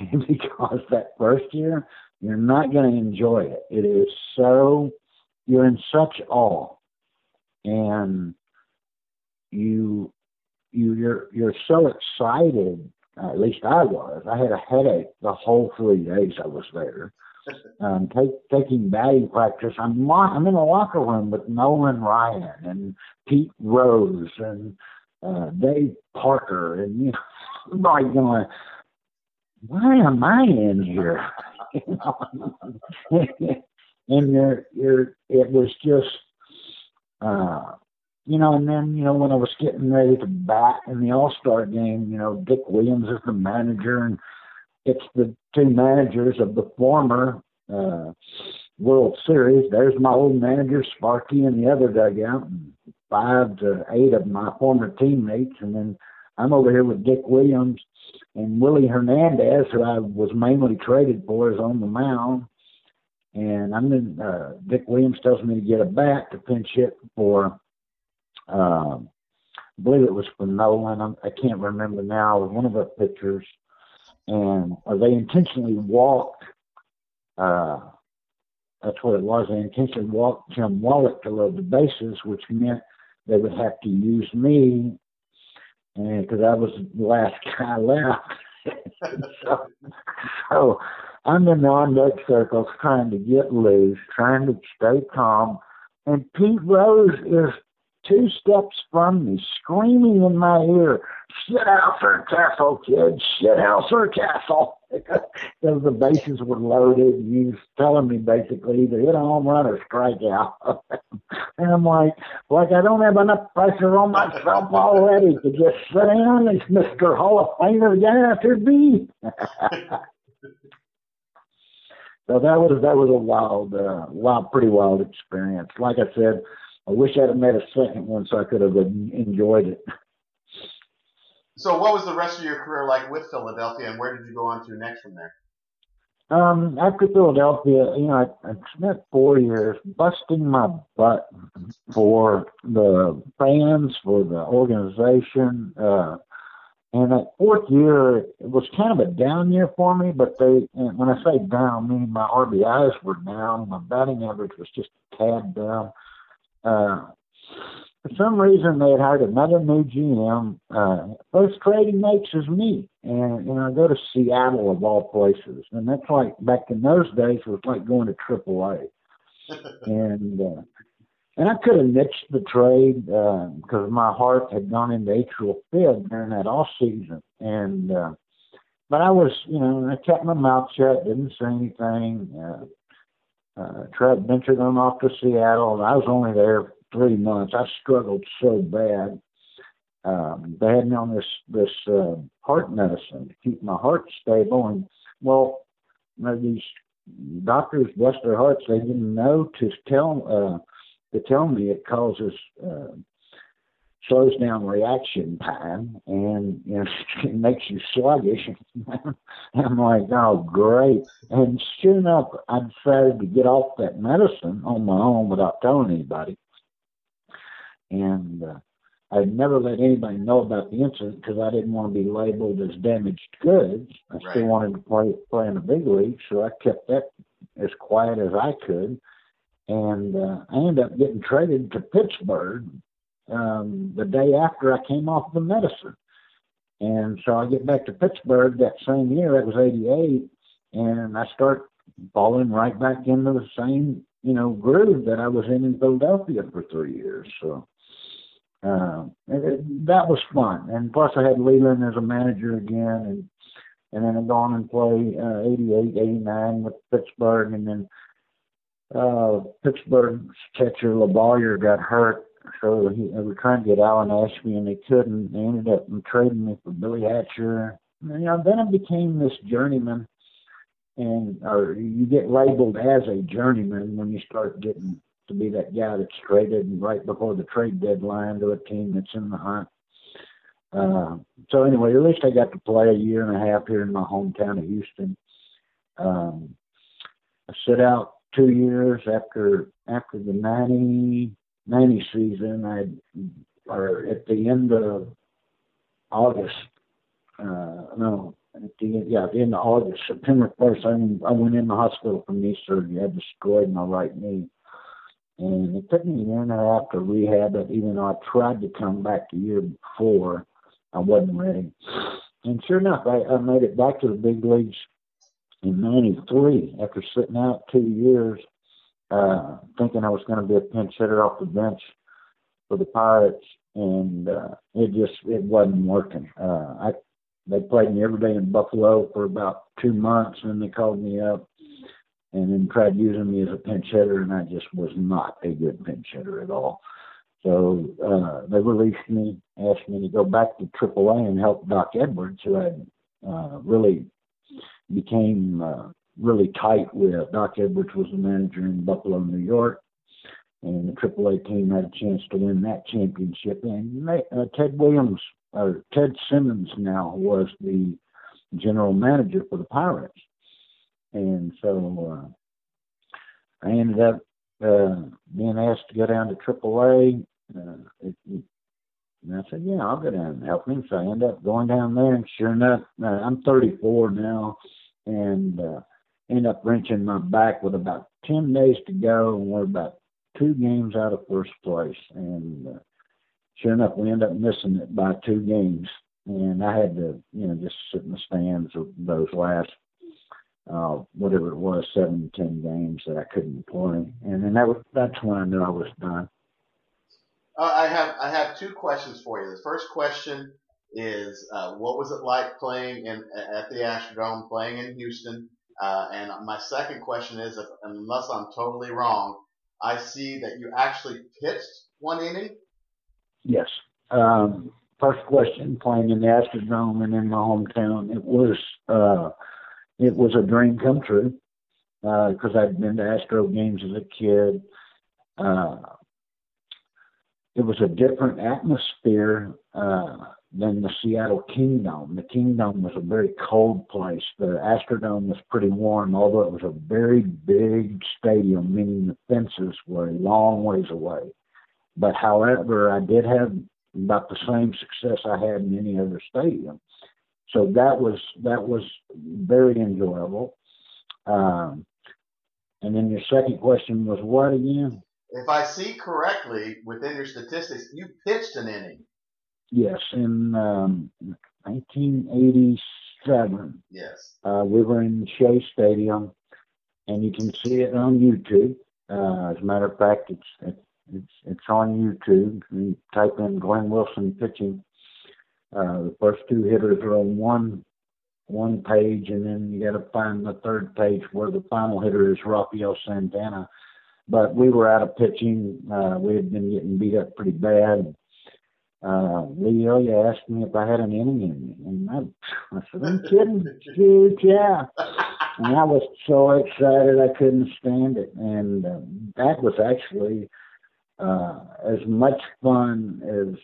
[laughs] because that first year you're not going to enjoy it. It is so you're in such awe and you you you're you're so excited uh, at least I was. I had a headache the whole three days I was there [laughs] um, take, taking batting practice. I'm I'm in the locker room with Nolan Ryan and Pete Rose and uh, Dave Parker, and you know, [laughs] like going, why am I in here? [laughs] and you're, you're, it was just, uh, you know, and then, you know, when I was getting ready to bat in the All Star game, you know, Dick Williams is the manager, and it's the two managers of the former uh, World Series. There's my old manager, Sparky, in the other dugout, and five to eight of my former teammates. And then I'm over here with Dick Williams and Willie Hernandez, who I was mainly traded for, is on the mound. And I'm in, uh, Dick Williams tells me to get a bat to pinch hit for, uh, I believe it was for Nolan. I'm, I can't remember now. It was one of our pitchers and uh, they intentionally walked. Uh, that's what it was. They intentionally walked Tim Wallach to load the bases, which meant they would have to use me, because I was the last [laughs] guy left. [laughs] so, so I'm in the on deck circles trying to get loose, trying to stay calm, and Pete Rose is two steps from me, screaming in my ear, "Shit out, Sir Castle, kid! Shit out, Sir Castle!" [laughs] because the bases were loaded. And he was telling me basically either hit a home run or strike out. [laughs] and I'm like, like I don't have enough pressure on myself already to just sit down as [laughs] Mr. Hall of Famer guy to be. so that was that was a wild, uh, wild, pretty wild experience. Like I said, I wish I'd have made a second one so I could have enjoyed it. So, what was the rest of your career like with Philadelphia, and where did you go on to next from there? Um, after Philadelphia, you know, I, I spent four years busting my butt for the fans, for the organization. Uh, and that fourth year, it was kind of a down year for me, but they, when I say down, meaning my RBIs were down, my batting average was just a tad down. Uh, for some reason, they had hired another new GM. Uh, first trading mates is me, and you know I go to Seattle of all places, and that's like back in those days it was like going to AAA, [laughs] and uh, and I could have niched the trade because uh, my heart had gone into atrial fib during that off season, and uh, but I was you know I kept my mouth shut, didn't say anything. Uh, uh, tried ventured on off to Seattle, and I was only there three months. I struggled so bad. Um, they had me on this this uh, heart medicine to keep my heart stable, and well, you know, these doctors, bless their hearts, they didn't know to tell uh, to tell me it causes uh, slows down reaction time and you [laughs] know it makes you sluggish. [laughs] I'm like, oh great! And sure enough, I decided to get off that medicine on my own without telling anybody. And uh, I never let anybody know about the incident because I didn't want to be labeled as damaged goods. I right. still wanted to play play in the big league, so I kept that as quiet as I could. And uh, I ended up getting traded to Pittsburgh um, the day after I came off the medicine. And so I get back to Pittsburgh that same year, that was 88, and I start falling right back into the same, you know, groove that I was in in Philadelphia for three years. So uh, it, that was fun. And plus I had Leyland as a manager again, and and then I go on and play uh, 88, 89 with Pittsburgh, and then uh, Pittsburgh's catcher LaValliere got hurt so he, they were trying to get Alan Ashby and they couldn't. They ended up trading me for Billy Hatcher. And, you know, then I became this journeyman, and or you get labeled as a journeyman when you start getting to be that guy that's traded right before the trade deadline to a team that's in the hunt. Uh, so anyway, at least I got to play a year and a half here in my hometown of Houston. Um, I sit out two years after after the ninety 90 season, I or at the end of August, uh, no, at the end, yeah, at the end of August, September first, I, I went in the hospital for knee surgery. I destroyed my right knee, and it took me a year and a half to rehab it. Even though I tried to come back the year before, I wasn't ready. And sure enough, I, I made it back to the big leagues in '93 after sitting out two years uh, thinking I was going to be a pinch hitter off the bench for the Pirates, and uh, it just it wasn't working. Uh, I they played me every day in Buffalo for about two months, and they called me up and then tried using me as a pinch hitter, and I just was not a good pinch hitter at all. So uh, they released me, asked me to go back to AAA and help Doc Edwards, who had uh, really became uh, really tight with. Doc Edwards was the manager in Buffalo, New York, and the AAA team had a chance to win that championship. And uh, Ted Williams, or Ted Simmons now, was the general manager for the Pirates. And so uh, I ended up uh, being asked to go down to AAA. Uh, it, and I said, yeah, I'll go down and help him. So I ended up going down there, and sure enough, uh, I'm 34 now, and uh, end up wrenching my back with about 10 days to go, and we're about two games out of first place. And uh, sure enough, we end up missing it by two games. And I had to, you know, just sit in the stands of those last, uh, whatever it was, seven ten games that I couldn't play. And then that was, that's when I knew I was done. Uh, I have I have two questions for you. The first question is, uh, what was it like playing in at the Astrodome, playing in Houston? Uh, and my second question is, if, unless I'm totally wrong, I see that you actually pitched one inning. Yes. Um, first question, playing in the Astrodome and in my hometown, it was uh, it was a dream come true because uh, I'd been to Astro games as a kid. Uh, it was a different atmosphere. Uh, than the Seattle Kingdome. The Kingdome was a very cold place. The Astrodome was pretty warm, although it was a very big stadium, meaning the fences were a long ways away. But however, I did have about the same success I had in any other stadium. So that was that was very enjoyable. Um, and then your second question was what again? If I see correctly within your statistics, you pitched an inning. Yes, in um, 1987. Yes. Uh, we were in Shea Stadium, and you can see it on YouTube. Uh, as a matter of fact, it's it's it's on YouTube. You type in Glenn Wilson pitching. Uh, the first two hitters are on one one page, and then you got to find the third page where the final hitter is Rafael Santana. But we were out of pitching. Uh, we had been getting beat up pretty bad uh, Lee Elia asked me if I had an inning in me, and I, I said, "I'm kidding, dude, yeah." And I was so excited I couldn't stand it, and uh, that was actually uh, as much fun as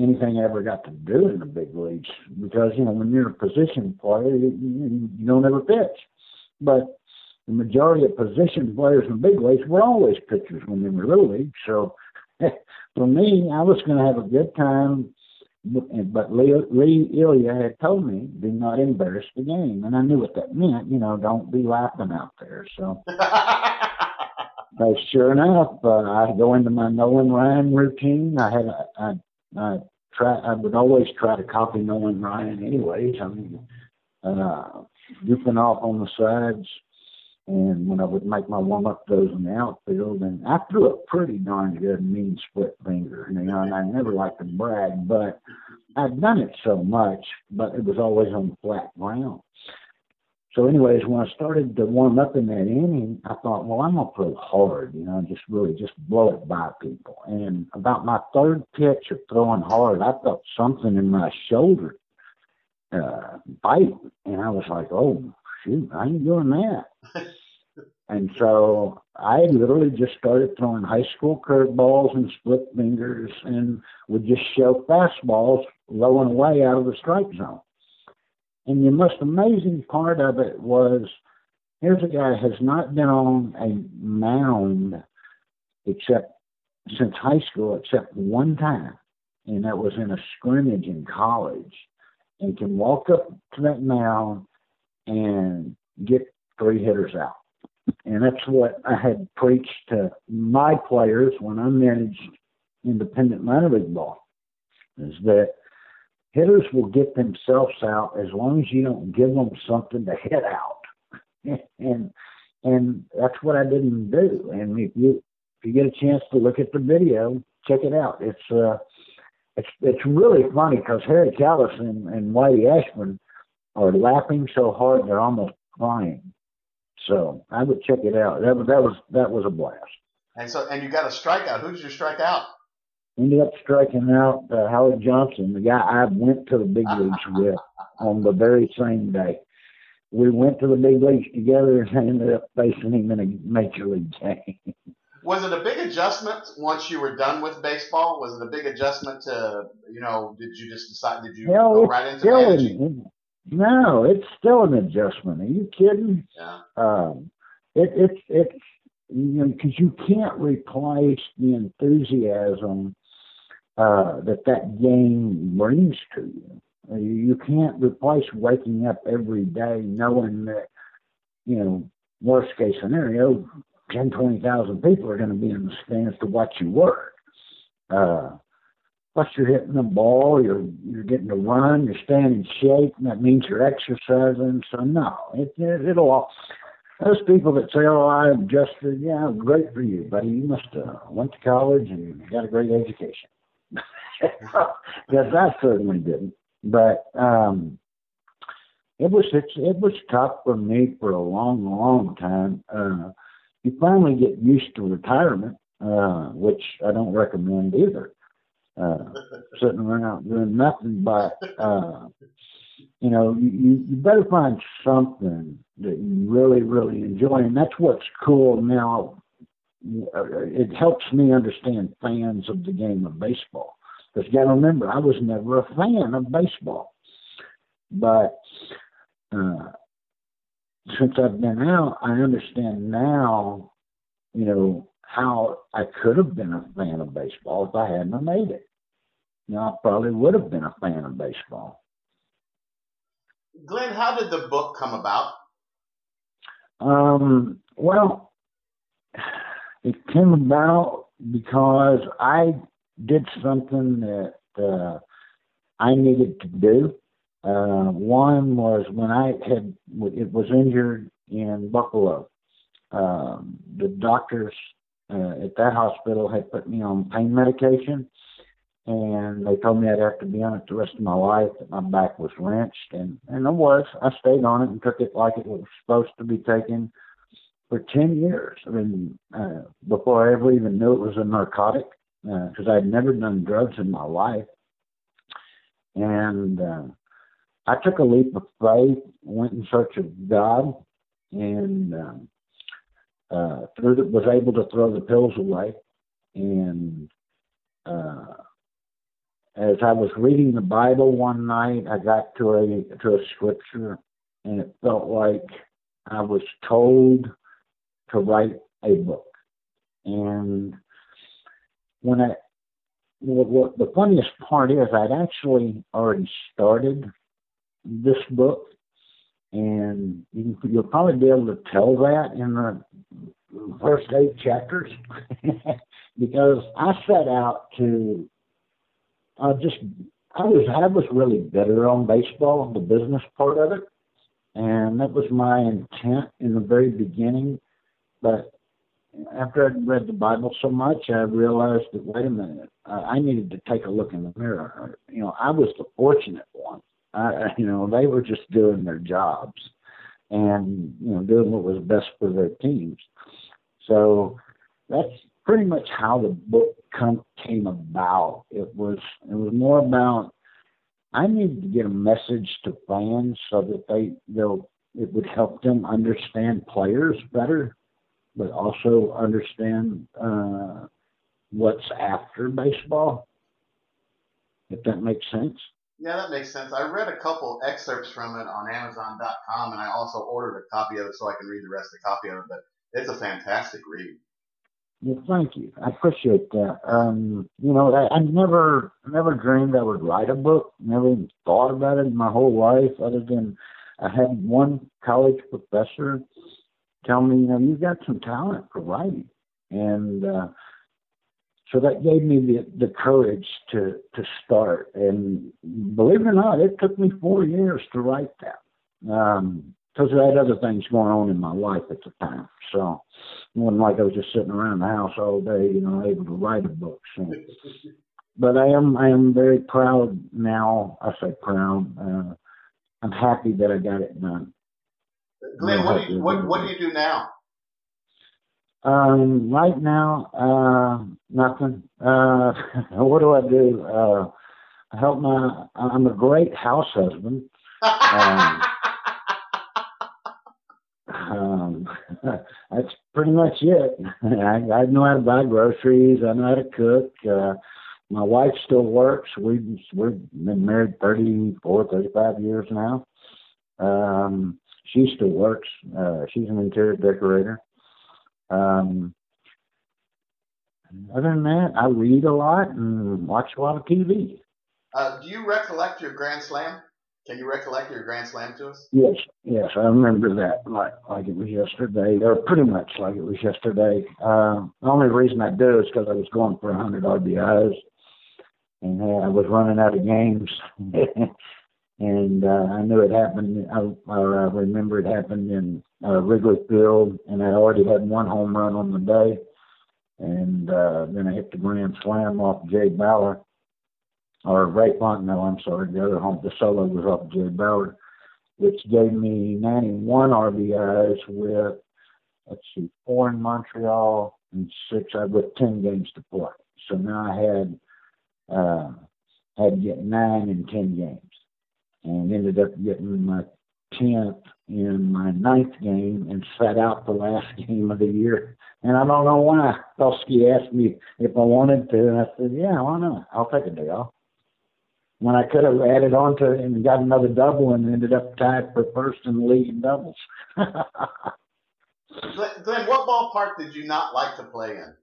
anything I ever got to do in the big leagues because you know when you're a position player, you, you, you don't ever pitch. But the majority of position players in the big leagues were always pitchers when they were little league. So [laughs] for me, I was going to have a good time. But Lee, Lee Elia had told me, do not embarrass the game. And I knew what that meant. You know, don't be laughing out there. So, [laughs] but sure enough, uh, I go into my Nolan Ryan routine. I had, a, I, I try, I would always try to copy Nolan Ryan anyways. I mean, uh, goofing off on the sides, and when I would make my warm up throws in the outfield, and I threw a pretty darn good mean split finger, you know, and I never liked to brag, but I'd done it so much, but it was always on flat ground. So, anyways, when I started to warm up in that inning, I thought, well, I'm gonna throw hard, you know, just really just blow it by people. And about my third pitch of throwing hard, I felt something in my shoulder uh, bite, and I was like, oh shoot, I ain't doing that. [laughs] and so I literally just started throwing high school curveballs and split fingers and would just shove fastballs low and away out of the strike zone. And the most amazing part of it was here's a guy has not been on a mound except since high school except one time and that was in a scrimmage in college and can walk up to that mound and get three hitters out. And that's what I had preached to my players when I managed independent minor league ball, is that hitters will get themselves out as long as you don't give them something to hit out. [laughs] and and that's what I didn't do. And if you if you get a chance to look at the video, check it out. It's uh it's it's really funny because Harry Kalas and, Whitey Ashburn are laughing so hard they're almost crying. So I would check it out. That was that was that was a blast. And so and you got a strikeout. Who did you strike out? Ended up striking out uh, Howard Johnson, the guy I went to the big [laughs] leagues with on the very same day. We went to the big leagues together and ended up facing him in a major league game. Was it a big adjustment once you were done with baseball? Was it a big adjustment to, you know, did you just decide, did you Hell, go right into managing? No, it's still an adjustment. Are you kidding? Yeah. Um, it, it's it's you know because you can't replace the enthusiasm uh, that that game brings to you. You can't replace waking up every day knowing that you know worst case scenario, ten twenty thousand people are going to be in the stands to watch you work. Uh, plus you're hitting the ball, you're you're getting to run, you're staying in shape, and that means you're exercising. So no, it, it it'll all. Those people that say, "Oh, I adjusted," yeah, great for you, buddy. You must uh, went to college and got a great education. [laughs] yes, I certainly didn't, but um, it was it's, it was tough for me for a long, long time. Uh, you finally get used to retirement, uh, which I don't recommend either uh, sitting around doing nothing but, uh, you know, you, you better find something that you really, really enjoy. And that's what's cool now. It helps me understand fans of the game of baseball. Because you got to remember, I was never a fan of baseball. But uh, since I've been out, I understand now, you know, how I could have been a fan of baseball if I hadn't made it. You know, I probably would have been a fan of baseball. Glenn, how did the book come about? Um, well, it came about because I did something that uh, I needed to do. Uh, one was when I had it was injured in Buffalo. Um, the doctors uh, at that hospital had put me on pain medication, and they told me I'd have to be on it the rest of my life. That my back was wrenched, and and it was. I stayed on it and took it like it was supposed to be taken for ten years. I mean, uh, before I ever even knew it was a narcotic, because uh, I'd never done drugs in my life, and uh, I took a leap of faith, went in search of God, and. Uh, uh, threw the, was able to throw the pills away, and uh, as I was reading the Bible one night, I got to a to a scripture, and it felt like I was told to write a book. And when I, what, what the funniest part is, I'd actually already started this book, and you, you'll probably be able to tell that in the first eight chapters, [laughs] because I set out to uh, just I was I was really bitter on baseball, the business part of it, and that was my intent in the very beginning. But after I'd read the Bible so much, I realized that wait a minute, uh, I needed to take a look in the mirror. You know, I was the fortunate one. You know, they were just doing their jobs and you know doing what was best for their teams. So that's pretty much how the book come, came about. It was it was more about I needed to get a message to fans so that they they'll it would help them understand players better, but also understand uh, what's after baseball. If that makes sense. Yeah, that makes sense. I read a couple excerpts from it on Amazon.com, and I also ordered a copy of it so I can read the rest of the copy of it. But it's a fantastic read. Well, thank you. I appreciate that. Um, you know, I, I never, never dreamed I would write a book. Never even thought about it in my whole life, other than I had one college professor tell me, you know, you've got some talent for writing, and uh, so that gave me the the courage to to start. And believe it or not, it took me four years to write that. Um, because I had other things going on in my life at the time. So it wasn't like I was just sitting around the house all day, you know, able to write a book. So, but I am I am very proud now. I say proud. Uh, I'm happy that I got it done. Glenn, what do you what, what do you do now? Um, right now, uh, nothing. Uh, [laughs] what do I do? Uh, I help my. I'm a great house husband. Um, [laughs] um, [laughs] that's pretty much it. I, I know how to buy groceries. I know how to cook. Uh, my wife still works. We've we've been married thirty four, thirty five years now. Um, she still works. Uh, she's an interior decorator. Um, other than that, I read a lot and watch a lot of TV. Uh, do you recollect your Grand Slam? Can you recollect your Grand Slam to us? Yes, yes, I remember that like like it was yesterday, or pretty much like it was yesterday. Uh, the only reason I do is because I was going for 100 RBIs, and uh, I was running out of games, [laughs] and uh, I knew it happened. I, I remember it happened in uh, Wrigley Field, and I already had one home run on the day, and uh, then I hit the grand slam off Jay Baller or Ray Fontenot, I'm sorry, the other home, the solo was off Jay Baller, which gave me 91 RBIs with, let's see, four in Montreal and six, I with 10 games to play. So now I had, uh, had to get nine in 10 games and ended up getting my 10th in my ninth game and sat out the last [laughs] game of the year. And I don't know why. Felske asked me if I wanted to, and I said, yeah, why not? I'll take a day off when I could have added on to it and got another double and ended up tied for first in the league in doubles. [laughs] Glenn, what ballpark did you not like to play in?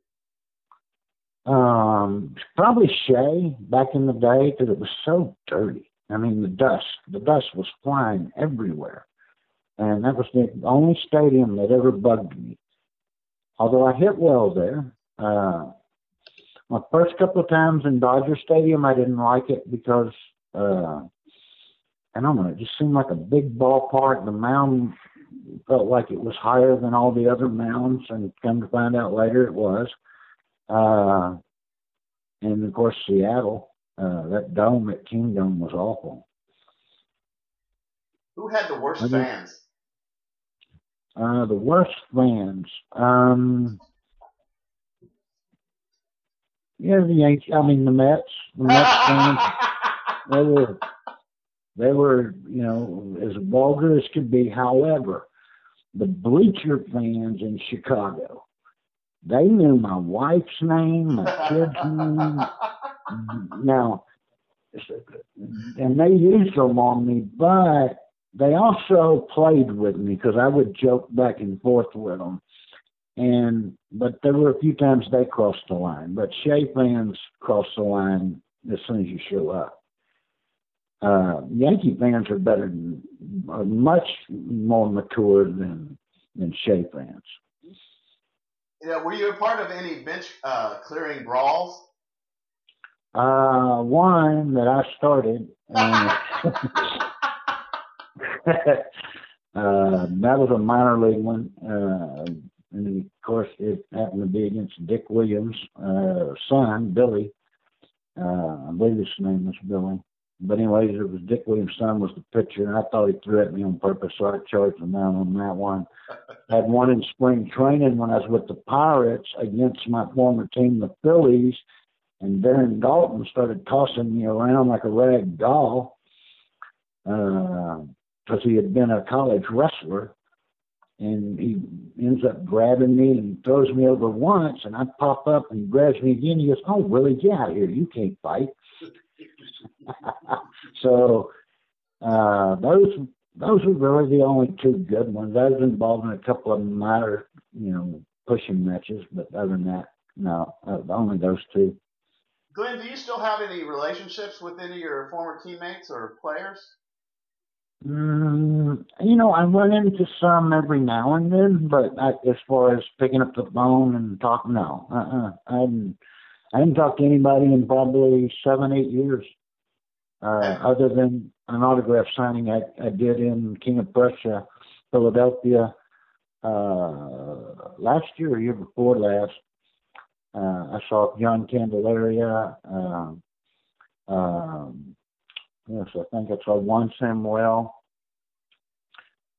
Um, probably Shea back in the day because it was so dirty. I mean, the dust, the dust was flying everywhere, and that was the only stadium that ever bugged me. Although I hit well there, uh, my first couple of times in Dodger Stadium, I didn't like it because uh, and I don't know, it just seemed like a big ballpark. The mound felt like it was higher than all the other mounds, and come to find out later it was. Uh, and of course, Seattle, uh, that dome at Kingdome was awful. Who had the worst fans? Uh, the worst fans. Um, yeah, the Yankees. I mean, the Mets. The Mets fans. [laughs] they were, they were, you know, as vulgar as could be. However, the bleacher fans in Chicago, they knew my wife's name, my kid's name. [laughs] Now, and they used them on me, but they also played with me because I would joke back and forth with them. And but there were a few times they crossed the line. But Shea fans cross the line as soon as you show up. Uh, Yankee fans are better, than, are much more mature than than Shea fans. Yeah, were you a part of any bench uh, clearing brawls? Uh, one that I started. Uh, [laughs] [laughs] [laughs] uh, that was a minor league one. Uh, and of course, it happened to be against Dick Williams' uh, son, Billy. Uh, I believe his name was Billy. But anyways, it was Dick Williams' son was the pitcher, and I thought he threw at me on purpose, so I charged him down on that one. [laughs] Had one in spring training when I was with the Pirates against my former team, the Phillies, and Darren Daulton started tossing me around like a rag doll because he had been a college wrestler. And he ends up grabbing me and throws me over once, and I pop up and he grabs me again. He goes, "Oh, Willie, get out of here! You can't fight." [laughs] so uh, those those were really the only two good ones. I was involved in a couple of minor, you know, pushing matches, but other than that, no, uh, only those two. Glenn, do you still have any relationships with any of your former teammates or players? Mm, you know, I run into some every now and then, but I, as far as picking up the phone and talking, no, uh-uh. I haven't, I haven't talked to anybody in probably seven, eight years, uh, other than an autograph signing I, I did in King of Prussia, Philadelphia, uh, last year or year before last. Uh, I saw John Candelaria. Um, um, yes, I think I saw Juan Samuel.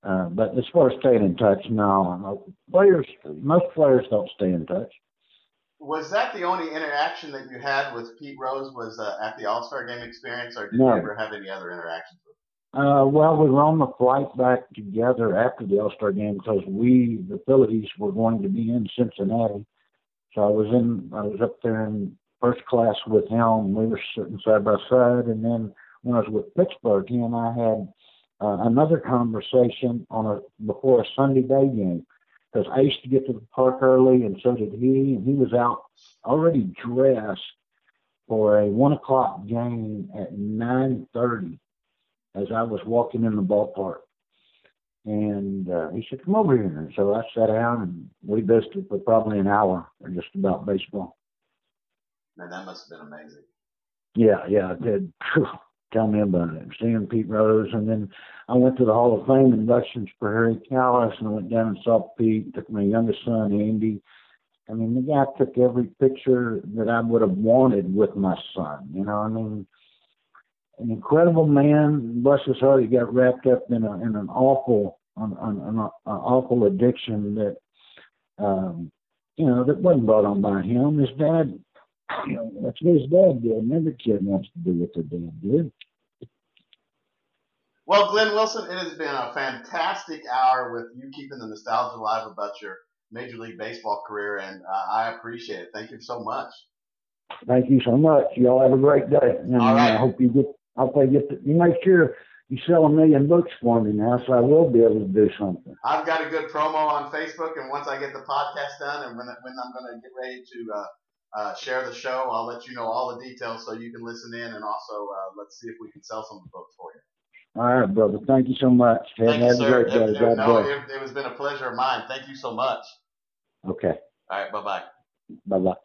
Uh, but as far as staying in touch, no. Players, most players don't stay in touch. Was that the only interaction that you had with Pete Rose? Was uh, at the All Star Game experience, or did no. you ever have any other interactions with? Uh, well, we were on the flight back together after the All Star game because we, the Phillies, were going to be in Cincinnati so I was in, I was up there in first class with him. We were sitting side by side, and then when I was with Pittsburgh, he and I had uh, another conversation on a before a Sunday day game because I used to get to the park early, and so did he. And he was out already dressed for a one o'clock game at nine thirty as I was walking in the ballpark. And uh, he said, "Come over here." And so I sat down and we visited for probably an hour, or just about baseball. Man, that must have been amazing. Yeah, yeah, it did. [laughs] Tell me about it. Seeing Pete Rose, and then I went to the Hall of Fame inductions for Harry Kalas, and I went down and saw Pete. Took my youngest son, Andy. I mean, the guy took every picture that I would have wanted with my son. You know, I mean, an incredible man. Bless his heart, he got wrapped up in a in an awful an, an, an, an awful addiction that um, you know that wasn't brought on by him. His dad, you know, that's what his dad did. And every kid wants to do what their dad did. Well, Glenn Wilson, it has been a fantastic hour with you keeping the nostalgia alive about your Major League Baseball career, and uh, I appreciate it. Thank you so much. Thank you so much. Y'all have a great day. And All right. I hope you get I'll play get the, you make sure you sell a million books for me now, so I will be able to do something. I've got a good promo on Facebook, and once I get the podcast done, and when when I'm going to get ready to uh, uh, share the show, I'll let you know all the details so you can listen in, and also uh, let's see if we can sell some of the books for you. All right, brother. Thank you so much. Thank have you, sir. great day. It, it, God no, it, it has been a pleasure of mine. Thank you so much. Okay. All right, bye bye. Bye bye.